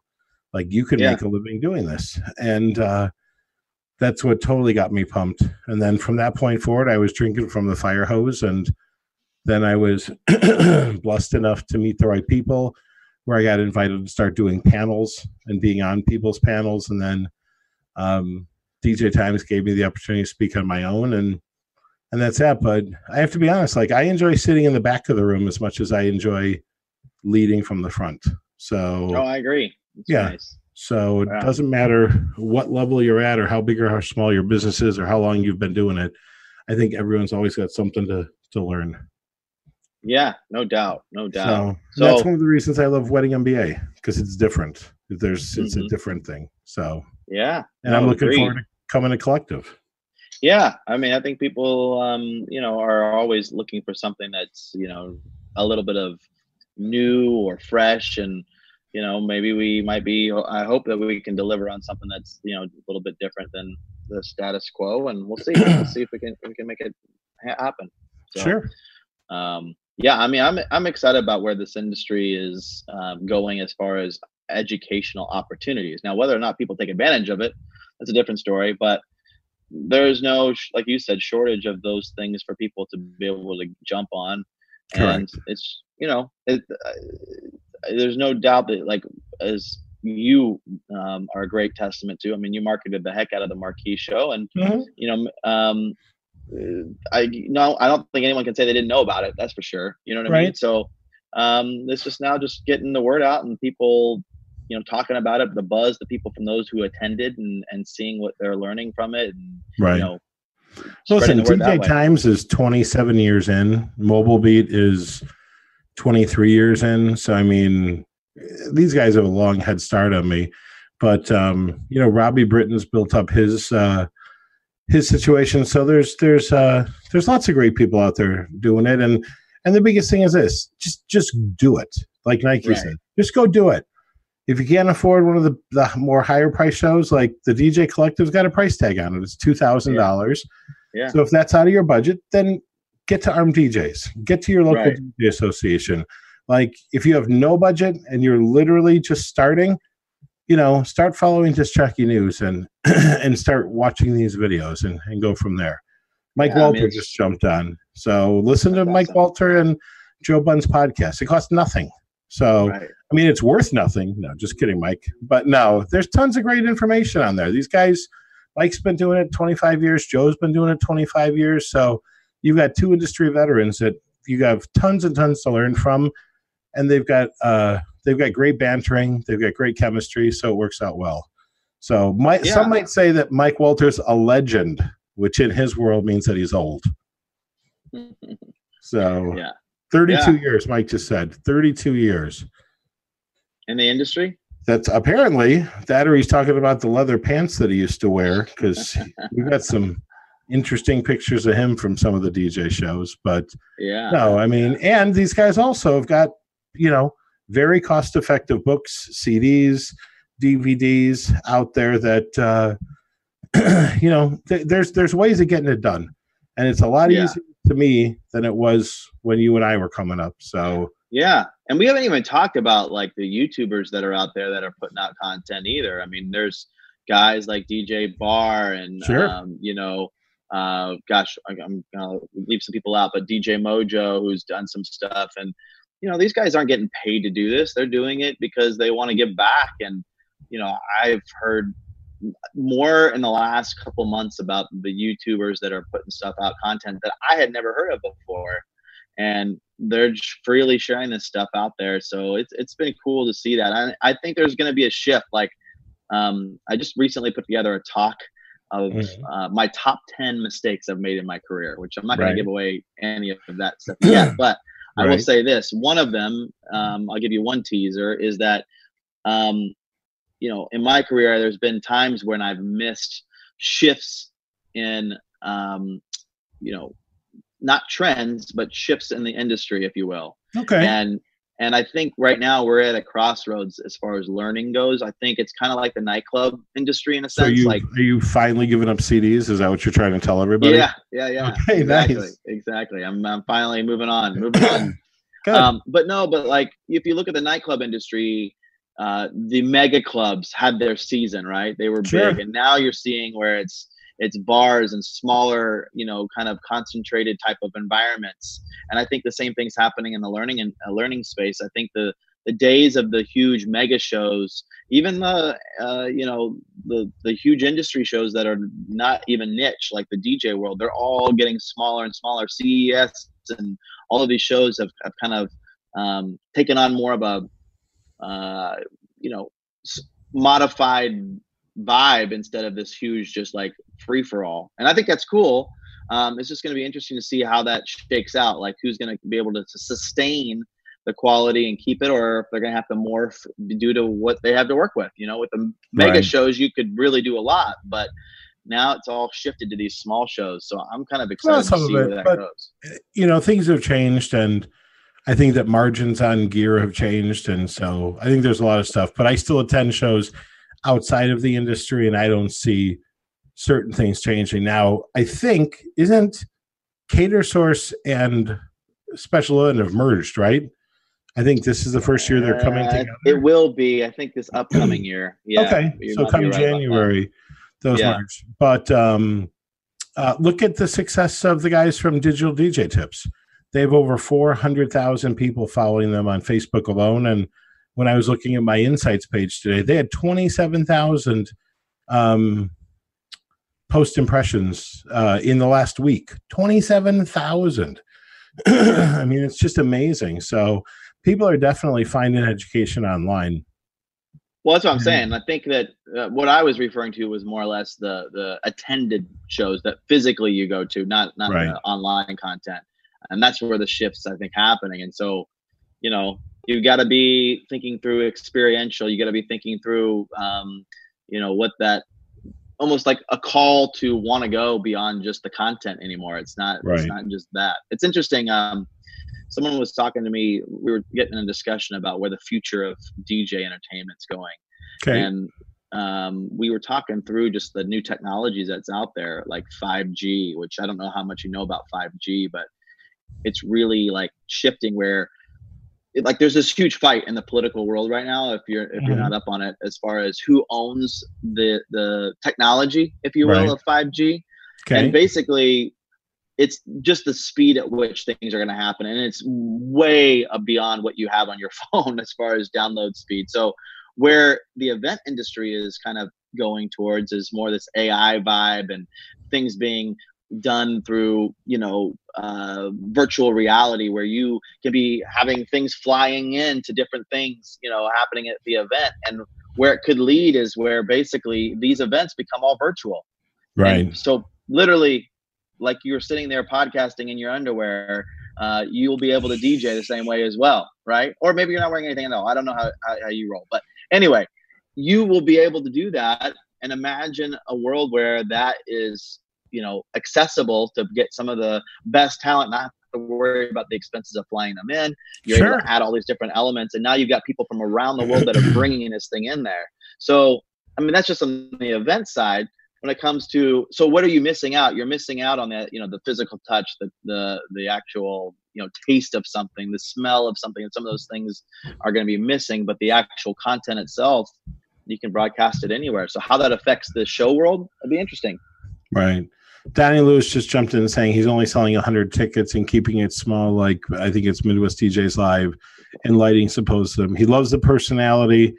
Like you could Yeah. make a living doing this. And uh, that's what totally got me pumped. And then from that point forward, I was drinking from the fire hose. And then I was blessed enough to meet the right people where I got invited to start doing panels and being on people's panels. And then um, DJ Times gave me the opportunity to speak on my own. And and that's that. But I have to be honest, like I enjoy sitting in the back of the room as much as I enjoy leading from the front. So oh i agree It's Yeah. nice. so it Yeah. doesn't matter what level you're at or how big or how small your business is or how long you've been doing it. I think everyone's always got something to to learn. Yeah no doubt no doubt So, So- that's one of the reasons I love Wedding MBA because it's different. There's it's a Mhm. different thing. So yeah and I'm looking agreed. forward to coming to collective. yeah i mean i think people um you know are always looking for something that's you know a little bit of new or fresh and you know maybe we might be i hope that we can deliver on something that's you know a little bit different than the status quo and we'll see we'll see if we can we can make it ha- happen So, Sure. um yeah i mean i'm i'm excited about where this industry is um, going as far as educational opportunities. Now whether or not people take advantage of it that's a different story but there's no like you said shortage of those things for people to be able to jump on. And it's you know it, uh, there's no doubt that like as you um, are a great testament to i mean you marketed the heck out of the marquee show and Mhm. you know um i no i don't think anyone can say they didn't know about it that's for sure you know what i mean Right. so um it's just now just getting the word out and people you know talking about it the buzz the people from those who attended and and seeing what they're learning from it and Right. you know Listen, spreading the DJ. Times is 27 years in. Mobile Beat is 23 years in. So I mean, these guys have a long head start on me. But um, you know, Robbie Britton's built up his uh his situation. So there's there's uh there's lots of great people out there doing it. And and the biggest thing is this just just do it. Like Nike Right. said. Just go do it. If you can't afford one of the, the more higher price shows, like the DJ Collective's got a price tag on it. It's two thousand dollars. Yeah. So if that's out of your budget, then get to Arm DJs. Get to your local Right. DJ association. Like if you have no budget and you're literally just starting, you know, start following Disc Jockey News and and start watching these videos and, and go from there. Mike Yeah, I mean, Walter just jumped on. So listen to That's Mike awesome. Walter and Joe Bunn's podcast. It costs nothing. So right I mean, it's worth nothing. No, just kidding, Mike. But no, there's tons of great information on there. These guys, Mike's been doing it 25 years. Joe's been doing it 25 years. So you've got two industry veterans that you have tons and tons to learn from, and they've got uh, they've got great bantering. They've got great chemistry, so it works out well. So Mike, Yeah. some might say that Mike Walter's a legend, which in his world means that he's old. So yeah 32 Yeah. years, Mike just said 32 years. in the industry That's apparently that, or he's talking about the leather pants that he used to wear because we've got some interesting pictures of him from some of the DJ shows. But yeah no, I mean, and these guys also have got, you know, very cost effective books, CDs, DVDs out there that, uh, you know, th- there's, there's ways of getting it done. And it's a lot Yeah. easier to me than it was when you and I were coming up. So, Yeah, and we haven't even talked about like the YouTubers that are out there that are putting out content either. I mean, there's guys like DJ Bar and Sure. um, you know, uh, gosh, I- I'm gonna leave some people out, but DJ Mojo who's done some stuff, and you know, these guys aren't getting paid to do this. They're doing it because they want to give back. And you know, I've heard more in the last couple months about the YouTubers that are putting stuff out, content that I had never heard of before and they're freely sharing this stuff out there. So it's it's been cool to see that. I, I think there's going to be a shift. Like, um, I just recently put together a talk of Mhm. uh, my top ten mistakes I've made in my career, which I'm not going Right. to give away any of that stuff yet. But I will say this: one of them, um, I'll give you one teaser, is that, um, you know, in my career, there's been times when I've missed shifts in, um, you know, not trends, but shifts in the industry, if you will. okay. And and I think right now we're at a crossroads as far as learning goes. I think it's kind of like the nightclub industry in a So sense. you like are you finally giving up CDs? Is that what you're trying to tell everybody? yeah, yeah, yeah. Okay, exactly, nice. exactly. I'm I'm finally moving on, moving on. Um, but no, but like if you look at the nightclub industry, uh, the mega clubs had their season, right? They were Sure. big, and now you're seeing where it's it's bars and smaller, you know, kind of concentrated type of environments. And I think the same thing's happening in the learning and uh, learning space. I think the the days of the huge mega shows, even the uh, you know the the huge industry shows that are not even niche like the DJ world, they're all getting smaller and smaller. CES and all of these shows have, have kind of um, taken on more of a uh, you know modified vibe instead of this huge just like free for all and i think that's cool. Um, it's just going to be interesting to see how that shakes out like who's going to be able to sustain the quality and keep it or if they're going to have to morph due to what they have to work with. You know with the mega Right. shows you could really do a lot but now it's all shifted to these small shows. So i'm kind of excited Well, to see it, where that but- goes. you know things have changed and i think that margins on gear have changed and so i think there's a lot of stuff but i still attend shows outside of the industry and i don't see certain things changing now i think isn't Catersource and special ed have merged right i think this is the first year they're coming Uh, it will be i think this upcoming year yeah okay so come right january those Yeah. merge but um uh, look at the success of the guys from Digital DJ Tips. They have over 400,000 people following them on Facebook alone. And when I was looking at my insights page today, they had 27,000 um, post impressions uh, in the last week. 27,000. I mean, it's just amazing. So people are definitely finding education online. Well, that's what I'm saying. I think that uh, what I was referring to was more or less the the attended shows that physically you go to, not not Right. the online content, and that's where the shifts I think happening. And so, you know, you got to be thinking through experiential. You got to be thinking through, um, you know, what that almost like a call to want to go beyond just the content anymore. It's not. Right. It's not just that. It's interesting. Um, someone was talking to me. We were getting a discussion about where the future of DJ entertainment's going Okay. and um, we were talking through just the new technologies that's out there like 5g which i don't know how much you know about 5g but it's really like shifting where it, like there's this huge fight in the political world right now if you're if you're Mhm. not up on it as far as who owns the the technology if you will Right. of 5g okay. and basically it's just the speed at which things are going to happen and it's way beyond what you have on your phone as far as download speed so where the event industry is kind of going towards is more this ai vibe and things being done through you know uh, virtual reality where you can be having things flying in to different things you know happening at the event and where it could lead is where basically these events become all virtual right. and so literally, like you're sitting there podcasting in your underwear, uh, you'll be able to DJ the same way as well, right? Or maybe you're not wearing anything at all. I don't know how, how, how you roll, but anyway, you will be able to do that and imagine a world where that is, you know, accessible to get some of the best talent, not have to worry about the expenses of flying them in. You're able to add all these different elements, and now you've got people from around the world that are bringing this thing in there. So, I mean, that's just on the event side when it comes to so what are you missing out you're missing out on that you know the physical touch the the the actual you know taste of something the smell of something and some of those things are going to be missing but the actual content itself you can broadcast it anywhere so how that affects the show world would be interesting Right. Danny Lewis just jumped in saying he's only selling 100 tickets and keeping it small, like I think it's Midwest DJs Live and lighting supposed them. He loves the personality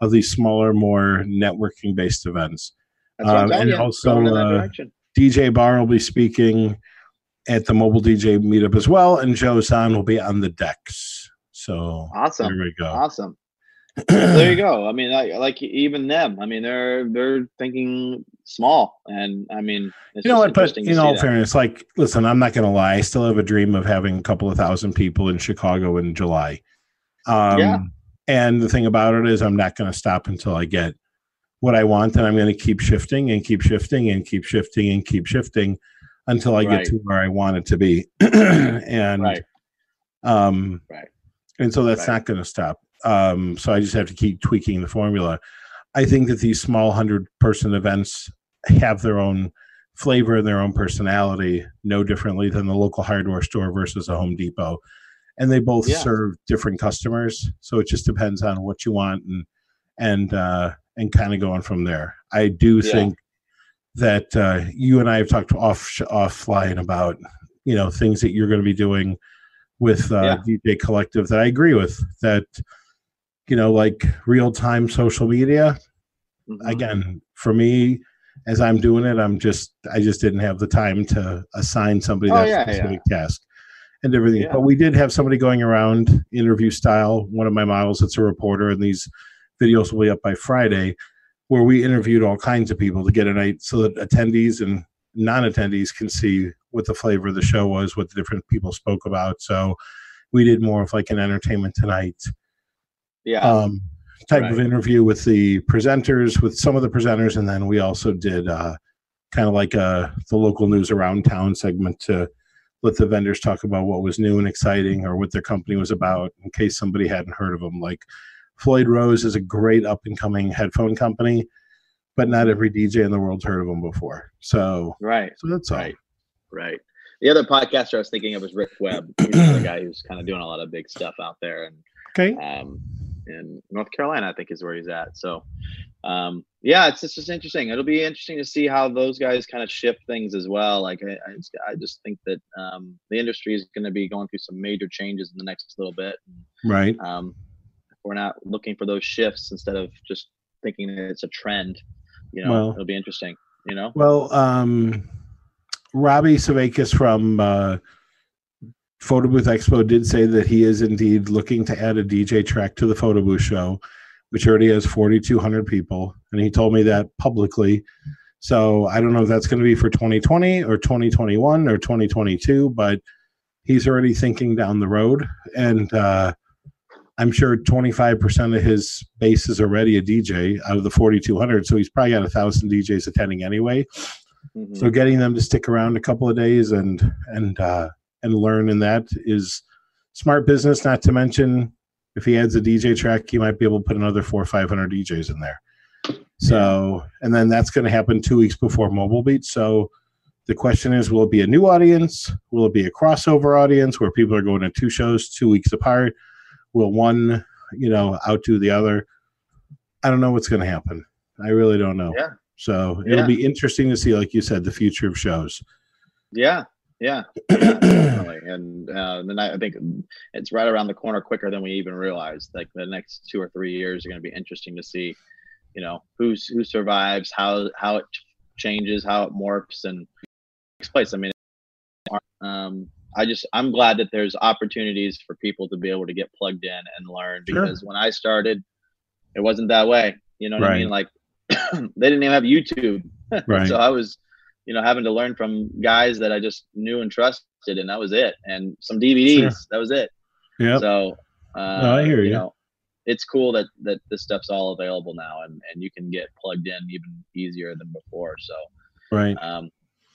of these smaller, more networking based events. that's what i'm Um, and you also, going in that uh, DJ Barr will be speaking at the mobile DJ meetup as well, and Joe Zahn will be on the decks. So awesome there we go. awesome there you go i mean I, like even them i mean they're they're thinking small and i mean it's you know what? But in all that. fairness, like, listen, I'm not going to lie. I still have a dream of having a couple of thousand people in Chicago in July. Um, Yeah. And the thing about it is, I'm not going to stop until I get what I want, and I'm going to keep shifting and keep shifting and keep shifting and keep shifting until I Right. get to where I want it to be. and Right. um, Right. and so that's Right. not going to stop. Um, so I just have to keep tweaking the formula. I think that these small hundred person events have their own flavor and their own personality, no differently than the local hardware store versus a Home Depot. And they both Yeah. serve different customers. So it just depends on what you want and and uh and kind of going from there. I do Yeah. think that uh you and I have talked off offline about you know things that you're going to be doing with uh, DJ Collective that I agree with. That you know, like real time social media. Mhm. Again, for me, as I'm doing it, I'm just I just didn't have the time to assign somebody Oh, that yeah, specific task and everything. Yeah. But we did have somebody going around interview style. One of my models that's a reporter, and these videos will be up by Friday, where we interviewed all kinds of people to get a night so that attendees and non-attendees can see what the flavor of the show was, what the different people spoke about. So we did more of like an entertainment tonight yeah um, type of interview with the presenters, with some of the presenters, and then we also did uh, kind of like a the local news around town segment to let the vendors talk about what was new and exciting or what their company was about, in case somebody hadn't heard of them. Like Floyd Rose is a great up and coming headphone company, but not every DJ in the world's heard of them before. So, right so that's all. Right. Right. The other podcaster I was thinking of was Rick Webb. He's the guy who's kind of doing a lot of big stuff out there, and Okay. um, in North Carolina, I think is where he's at. So, um, yeah, it's, it's just interesting. It'll be interesting to see how those guys kind of shift things as well. Like I, I, just, I just think that um, the industry is going to be going through some major changes in the next little bit. Right. Um, if we're not looking for those shifts instead of just thinking that it's a trend, you know, Well- it'll be interesting. You know, Well, um, Robbie Savakis from uh, Photo Booth Expo did say that he is indeed looking to add a DJ track to the Photo Booth show, which already has 4,200 people. And he told me that publicly. So I don't know if that's going to be for 2020 or 2021 or 2022, but he's already thinking down the road. And uh, I'm sure 25% of his base is already a DJ out of the 4,200. So he's probably got a thousand DJs attending anyway. Mhm. So getting them to stick around a couple of days and and uh, and learn in that is smart business. Not to mention, if he adds a DJ track, he might be able to put another four or five hundred DJs in there. So and then that's going to happen two weeks before Mobile Beat. So the question is, will it be a new audience? Will it be a crossover audience where people are going to two shows two weeks apart? Will one, you know, outdo the other? I don't know what's going to happen. I really don't know. Yeah. So it'll Yeah. be interesting to see, like you said, the future of shows. Yeah, yeah, definitely. And uh, then I, think it's right around the corner quicker than we even realized. Like the next two or three years are going to be interesting to see, you know, who's who survives, how how it changes, how it morphs, and takes place. I mean, um, I just I'm glad that there's opportunities for people to be able to get plugged in and learn Sure. because when I started, it wasn't that way. You know what I mean? Like they didn't even have YouTube. Right. So I was, you know, having to learn from guys that I just knew and trusted, and that was it. And some DVDs, Sure. that was it. Yeah. So, uh, No, I hear you. know, it's cool that that this stuff's all available now, and and you can get plugged in even easier than before. So, right. um,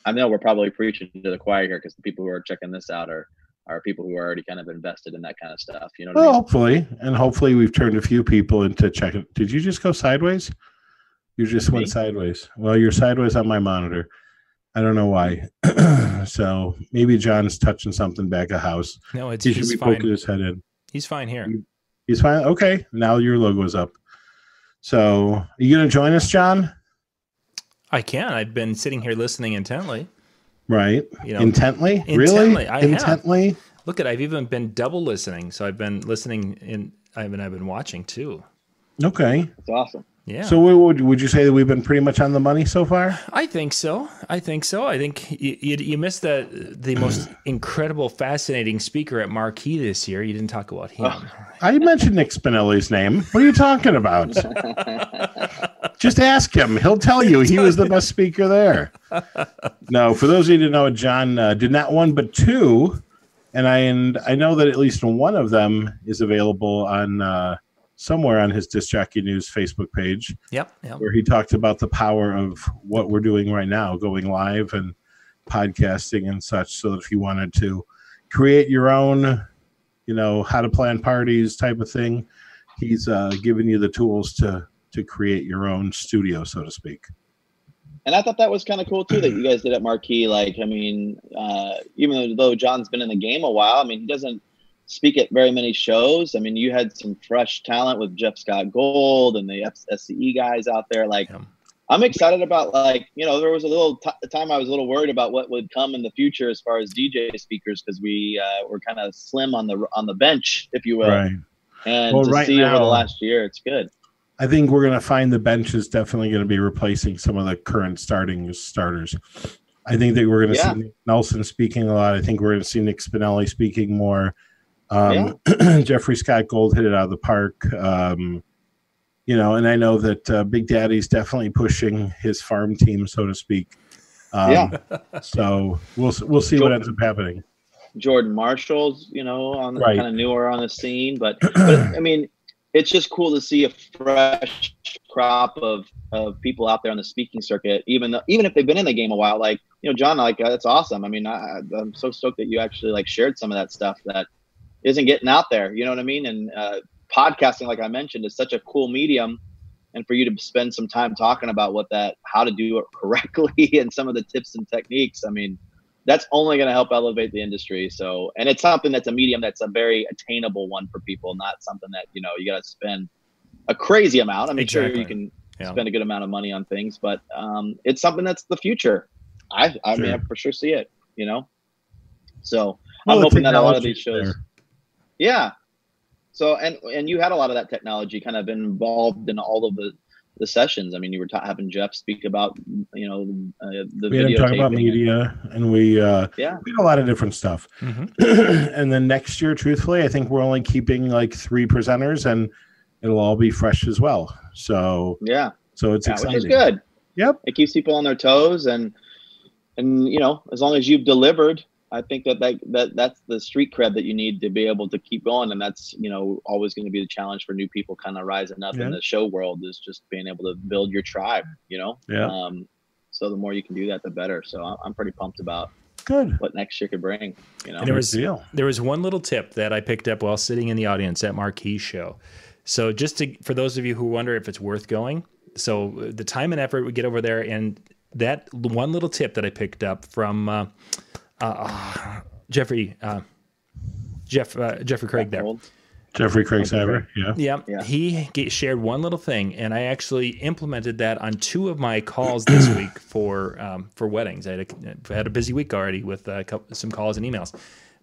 I know we're probably preaching to the choir here because the people who are checking this out are are people who are already kind of invested in that kind of stuff. You know Well, I mean? hopefully, and hopefully, we've turned a few people into checking. Did you just go sideways? You just went sideways. Well, you're sideways on my monitor. I don't know why. so maybe John's touching something back a house. No, it's He should he's be fine. poking his head in. He's fine here. He's fine. Okay, now your logo's up. So, are you gonna join us, John? I can. I've been sitting here listening intently. Right. You know, intently? intently, Really? I have. intently? look at I've even been double listening. So I've been listening in. I've been I've been watching too. Okay. It's awesome. Yeah. So, what would would you say that we've been pretty much on the money so far? I think so. I think so. I think you, you, you missed the the most incredible, fascinating speaker at Marquee this year. You didn't talk about him. I mentioned Nick Spinelli's name. What are you talking about? Just ask him. He'll tell you he was the best speaker there. No, for those of you who don't know, John uh, did not one but two, and I and I know that at least one of them is available on uh, somewhere on his Disc Jockey News Facebook page, Yep. Yep. where he talked about the power of what we're doing right now, going live and podcasting and such. So that if you wanted to create your own, you know, how to plan parties type of thing, he's uh, giving you the tools to to create your own studio, so to speak. And I thought that was kind of cool too that you guys did at Marquee. Like, I mean, uh, even though John's been in the game a while, I mean, he doesn't speak at very many shows. I mean, you had some fresh talent with Jeff Scott Gold and the SCE guys out there. Like, Yeah. I'm excited about like you know there was a little t- time I was a little worried about what would come in the future as far as DJ speakers because we uh, were kind of slim on the on the bench, if you will. Right. And Well, to right see over now- the last year, it's good. I think we're going to find the bench is definitely going to be replacing some of the current starting starters. I think that we're going to Yeah. see Nelson speaking a lot. I think we're going to see Nick Spinelli speaking more. Um, Jeffrey Scott Gold hit it out of the park. Um, you know, and I know that uh, Big Daddy's definitely pushing his farm team, so to speak. Um, Yeah. So we'll we'll see what ends up happening. Jordan Marshall's, you know, on Right. kind of newer on the scene, but, but I mean, it's just cool to see a fresh crop of of people out there on the speaking circuit, even though even if they've been in the game a while. Like you know, John, like uh, that's awesome. I mean, I, I'm so stoked that you actually like shared some of that stuff that isn't getting out there. You know what I mean? And uh, podcasting, like I mentioned, is such a cool medium. And for you to spend some time talking about what that, how to do it correctly, and some of the tips and techniques. I mean, that's only going to help elevate the industry. So, and it's something that's a medium that's a very attainable one for people, not something that you know you got to spend a crazy amount. I mean, sure you can Yeah. spend a good amount of money on things, but um, it's something that's the future. I I mean, I for sure see it. You know, so Well, I'm hoping that a lot of these shows. there. Yeah. So and and you had a lot of that technology kind of involved in all of the the sessions. I mean, you were ta- having Jeff speak about you know uh, the We had him video talk about media, and we uh, Yeah. we had a lot of different stuff. Mhm. and then next year, truthfully, I think we're only keeping like three presenters, and it'll all be fresh as well. So Yeah, so it's yeah which is good. Yep. It keeps people on their toes, and and you know, as long as you've delivered, I think that that, that that's the street cred that you need to be able to keep going, and that's you know always going to be the challenge for new people kind of rising up Yeah. in the show world is just being able to build your tribe. You know. Yeah. Um, so the more you can do that, the better. So I'm- I'm pretty pumped about Good. what next year could bring. You know. And there was deal. there was one little tip that I picked up while sitting in the audience at Marquee show. So just to for those of you who wonder if it's worth going, so uh, the time and effort we get over there, and that one little tip that I picked up from uh, uh, Jeffrey uh, Jeff uh, Jeffrey Craig there. Jeffrey Craig Saber. Yeah. Yeah, Yeah. he g- shared one little thing, and I actually implemented that on two of my calls this week for um, for weddings. I had a, I had a busy week already with uh, cou- some calls and emails,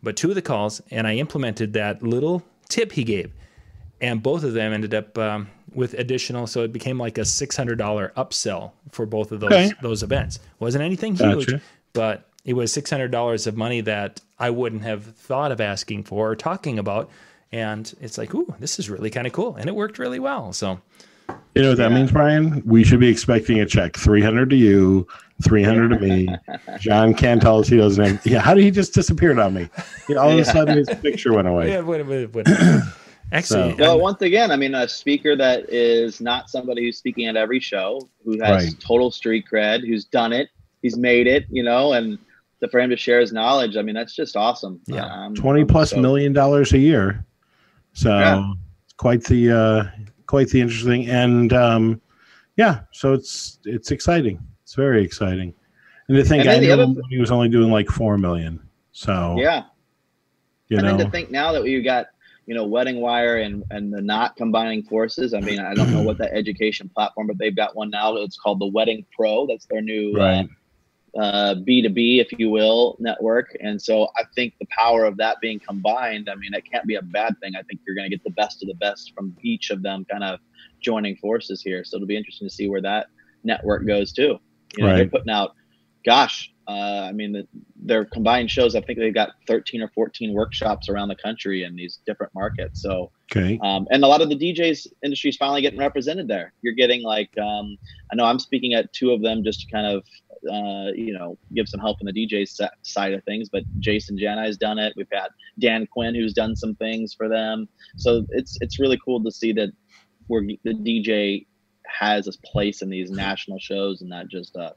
but two of the calls, and I implemented that little tip he gave, and both of them ended up um, with additional. So it became like a six hundred dollar upsell for both of those Okay. those events. wasn't anything huge, Gotcha. but it was six hundred dollars of money that I wouldn't have thought of asking for or talking about. And it's like, ooh, this is really kind of cool, and it worked really well. So You know what that Yeah. means, Brian? We should be expecting a check: three hundred to you, three hundred to me. John can't tell us he doesn't. Have, yeah. How did he just disappeared on me? Yeah, all of a sudden, his picture went away. yeah, wait, wait, wait. actually, So- Well, I'm- once again, I mean, a speaker that is not somebody who's speaking at every show, who has Right. total street cred, who's done it, he's made it, you know, and to, for him to share his knowledge, I mean, that's just awesome. Yeah. Um, Twenty I'm plus so- million dollars a year. So Yeah. it's quite the uh, quite the interesting and um, yeah. So it's it's exciting. It's very exciting. And to think And I then the knew other him when he was only doing like four million. So Yeah, you and know, then to think now that you got, you know, WeddingWire and and the Knot combining forces. I mean, I don't know what that education platform, but they've got one now. It's called the Wedding Pro. That's their new uh, right. uh, B2B, if you will, network. And so I think the power of that being combined, I mean, it can't be a bad thing. I think you're going to get the best of the best from each of them kind of joining forces here. So it'll be interesting to see where that network goes too. You know, they're putting out, gosh, uh, I mean, the, their combined shows, I think they've got 13 or 14 workshops around the country in these different markets. So, Okay. um, and a lot of the DJs industry is finally getting represented there. You're getting like, um, I know I'm speaking at two of them just to kind of, uh, you know, give some help on the DJ side of things. But Jason Jana has done it. We've had Dan Quinn who's done some things for them. So it's it's really cool to see that where the DJ has a place in these national shows and not just a,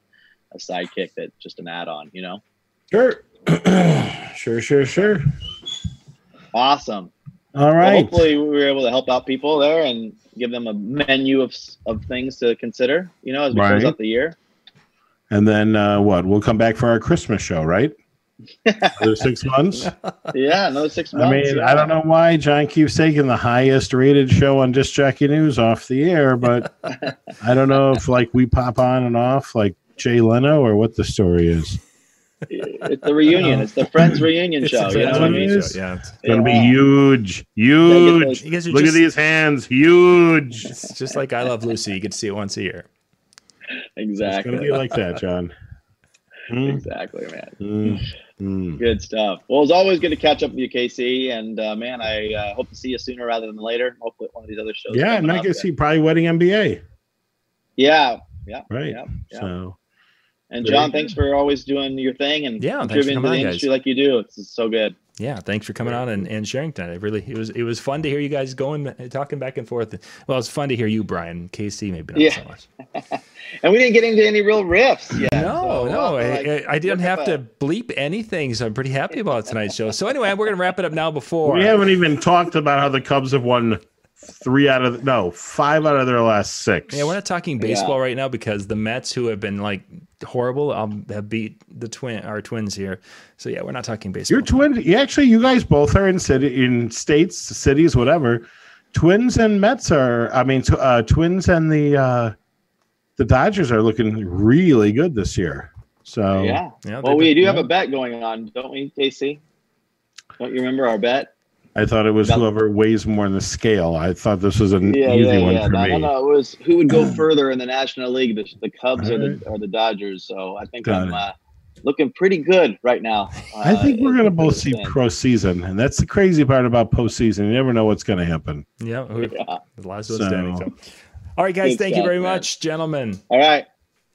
a sidekick that just an add-on. You know, Sure. sure. Sure. Sure. awesome. All Well, hopefully, we were able to help out people there and give them a menu of of things to consider. You know, as we close out the year. And then uh, what? We'll come back for our Christmas show, right? Another six months. Yeah, another six months. I mean, yeah. I don't know why John keeps taking the highest rated show on Disc Jockey News off the air, but I don't know if like we pop on and off like Jay Leno or what the story is. It's the reunion. It's the Friends reunion It's show. a You know what I mean? is. Yeah, it's, It's gonna be huge, Gotta get those- huge. you guys Look just, at these hands, huge. It's It's just like I Love Lucy. You get to see it once a year. Exactly. It's gonna be like that, John. Mm, exactly, man. mm, mm. Good stuff. Well, it's always good to catch up with you, Casey. And uh, man, I uh, hope to see you sooner rather than later. Hopefully, one of these other shows. Yeah, and I'm coming not up. gonna see probably wedding MBA, Yeah, yeah, right? yeah. yeah. So And John, thanks for always doing your thing and Yeah, thanks for contributing to the on, guys. industry like you do. It's so good. Yeah, thanks for coming on and, and sharing tonight. It really it was it was fun to hear you guys going talking back and forth. Well, it's fun to hear you, Brian. Casey maybe not Yeah. so much. And we didn't get into any real riffs yet. No, so no, we'll I, like, I, I didn't have up to bleep anything, so I'm pretty happy about tonight's show. So anyway, we're gonna wrap it up now. Before we haven't even talked about how the Cubs have won three out of the, no five out of their last six. Yeah, we're not talking baseball right now because the Mets, who have been like horrible, um, have beat the twin our twins here. So yeah, we're not talking baseball. Your twin, you actually, you guys both are in city in states, cities, whatever. Twins and Mets are. I mean, tw- uh, Twins and the uh, the Dodgers are looking really good this year. So Yeah. Yeah, Well, we been- do have a bet going on, don't we, Casey? Don't you remember our bet? I thought it was That- whoever weighs more in the scale. I thought this was an Yeah, easy yeah, one yeah. for No, me. no, no. It was who would go further in the National League, the, the Cubs or the or the Dodgers. So I think Got I'm uh, looking pretty good right now. I think uh, we're going to both see stands. postseason, and that's the crazy part about postseason. You never know what's going to happen. Yeah, who- Yeah. the last one So- standing. So. All right, guys, Good thank you very man. much, gentlemen. All right.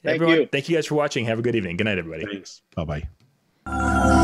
Thank Everyone, you. thank you guys for watching. Have a good evening. Good night, everybody. Thanks. Bye bye.